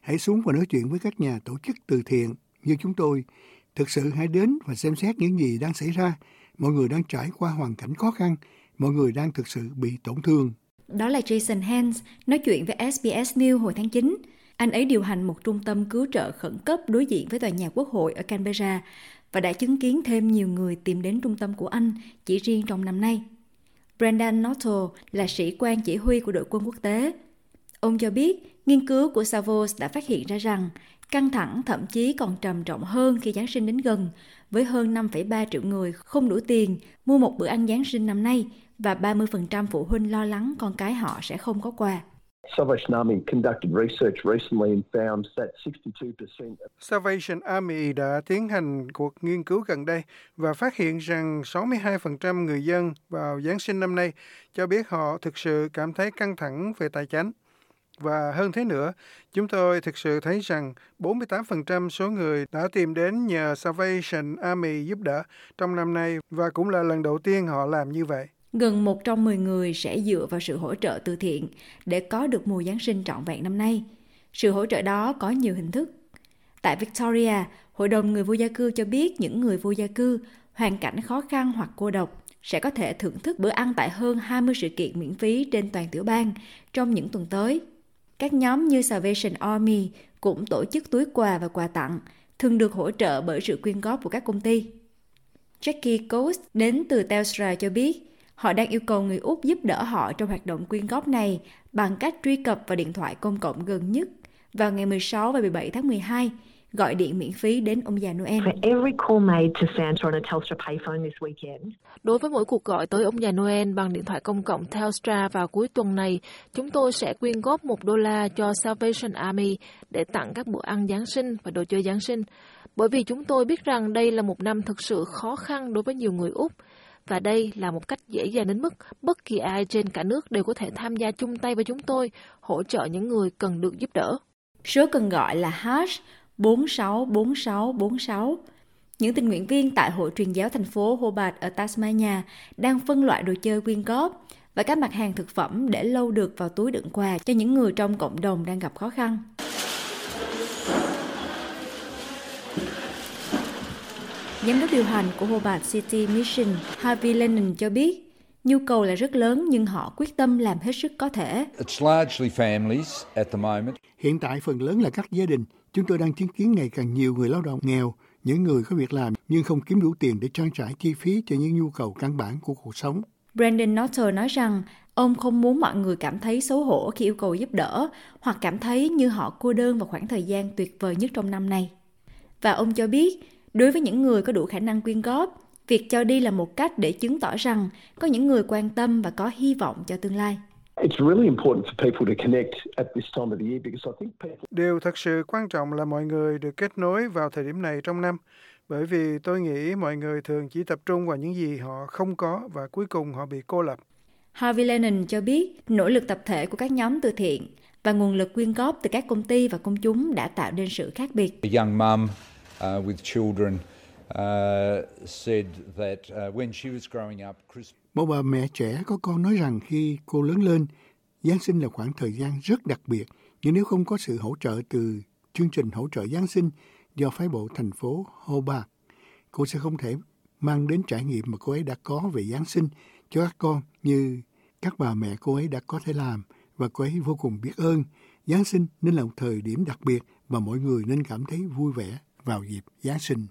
Hãy xuống và nói chuyện với các nhà tổ chức từ thiện như chúng tôi. Thực sự hãy đến và xem xét những gì đang xảy ra. Mọi người đang trải qua hoàn cảnh khó khăn. Mọi người đang thực sự bị tổn thương. Đó là Jason Hans nói chuyện với SBS News hồi tháng 9. Anh ấy điều hành một trung tâm cứu trợ khẩn cấp đối diện với tòa nhà quốc hội ở Canberra và đã chứng kiến thêm nhiều người tìm đến trung tâm của anh chỉ riêng trong năm nay. Brendan Norto là sĩ quan chỉ huy của đội quân quốc tế. Ông cho biết nghiên cứu của Savos đã phát hiện ra rằng căng thẳng thậm chí còn trầm trọng hơn khi Giáng sinh đến gần, với hơn 5,3 triệu người không đủ tiền mua một bữa ăn Giáng sinh năm nay và 30% phụ huynh lo lắng con cái họ sẽ không có quà. Salvation Army conducted research recently and found that 62% Salvation Army đã tiến hành cuộc nghiên cứu gần đây và phát hiện rằng 62% người dân vào Giáng sinh năm nay cho biết họ thực sự cảm thấy căng thẳng về tài chính. Và hơn thế nữa, chúng tôi thực sự thấy rằng 48% số người đã tìm đến nhờ Salvation Army giúp đỡ trong năm nay và cũng là lần đầu tiên họ làm như vậy. Gần một trong 10 người sẽ dựa vào sự hỗ trợ từ thiện để có được mùa Giáng sinh trọn vẹn năm nay. Sự hỗ trợ đó có nhiều hình thức. Tại Victoria, Hội đồng người vô gia cư cho biết những người vô gia cư, hoàn cảnh khó khăn hoặc cô độc sẽ có thể thưởng thức bữa ăn tại hơn 20 sự kiện miễn phí trên toàn tiểu bang trong những tuần tới. Các nhóm như Salvation Army cũng tổ chức túi quà và quà tặng, thường được hỗ trợ bởi sự quyên góp của các công ty. Jackie Coast đến từ Telstra cho biết, Họ đang yêu cầu người Úc giúp đỡ họ trong hoạt động quyên góp này bằng cách truy cập vào điện thoại công cộng gần nhất vào ngày 16 và 17 tháng 12 gọi điện miễn phí đến ông già Noel. Đối với mỗi cuộc gọi tới ông già Noel bằng điện thoại công cộng Telstra vào cuối tuần này, chúng tôi sẽ quyên góp một đô la cho Salvation Army để tặng các bữa ăn Giáng sinh và đồ chơi Giáng sinh. Bởi vì chúng tôi biết rằng đây là một năm thực sự khó khăn đối với nhiều người Úc và đây là một cách dễ dàng đến mức bất kỳ ai trên cả nước đều có thể tham gia chung tay với chúng tôi, hỗ trợ những người cần được giúp đỡ. Số cần gọi là hash 464646. Những tình nguyện viên tại Hội truyền giáo thành phố Hobart ở Tasmania đang phân loại đồ chơi quyên góp và các mặt hàng thực phẩm để lâu được vào túi đựng quà cho những người trong cộng đồng đang gặp khó khăn. Giám đốc điều hành của Hobart City Mission Harvey Lennon cho biết, nhu cầu là rất lớn nhưng họ quyết tâm làm hết sức có thể. Hiện tại phần lớn là các gia đình. Chúng tôi đang chứng kiến ngày càng nhiều người lao động nghèo, những người có việc làm nhưng không kiếm đủ tiền để trang trải chi phí cho những nhu cầu căn bản của cuộc sống. Brandon Nutter nói rằng ông không muốn mọi người cảm thấy xấu hổ khi yêu cầu giúp đỡ hoặc cảm thấy như họ cô đơn vào khoảng thời gian tuyệt vời nhất trong năm này. Và ông cho biết Đối với những người có đủ khả năng quyên góp, việc cho đi là một cách để chứng tỏ rằng có những người quan tâm và có hy vọng cho tương lai. Điều thật sự quan trọng là mọi người được kết nối vào thời điểm này trong năm, bởi vì tôi nghĩ mọi người thường chỉ tập trung vào những gì họ không có và cuối cùng họ bị cô lập. Harvey Lennon cho biết nỗ lực tập thể của các nhóm từ thiện và nguồn lực quyên góp từ các công ty và công chúng đã tạo nên sự khác biệt. Uh, with children uh, said that uh, when she was growing up, Christmas... Một bà mẹ trẻ có con nói rằng khi cô lớn lên, Giáng sinh là khoảng thời gian rất đặc biệt, nhưng nếu không có sự hỗ trợ từ chương trình hỗ trợ Giáng sinh do phái bộ thành phố Hobart, cô sẽ không thể mang đến trải nghiệm mà cô ấy đã có về Giáng sinh cho các con như các bà mẹ cô ấy đã có thể làm. Và cô ấy vô cùng biết ơn. Giáng sinh nên là một thời điểm đặc biệt và mọi người nên cảm thấy vui vẻ vào dịp Giáng sinh.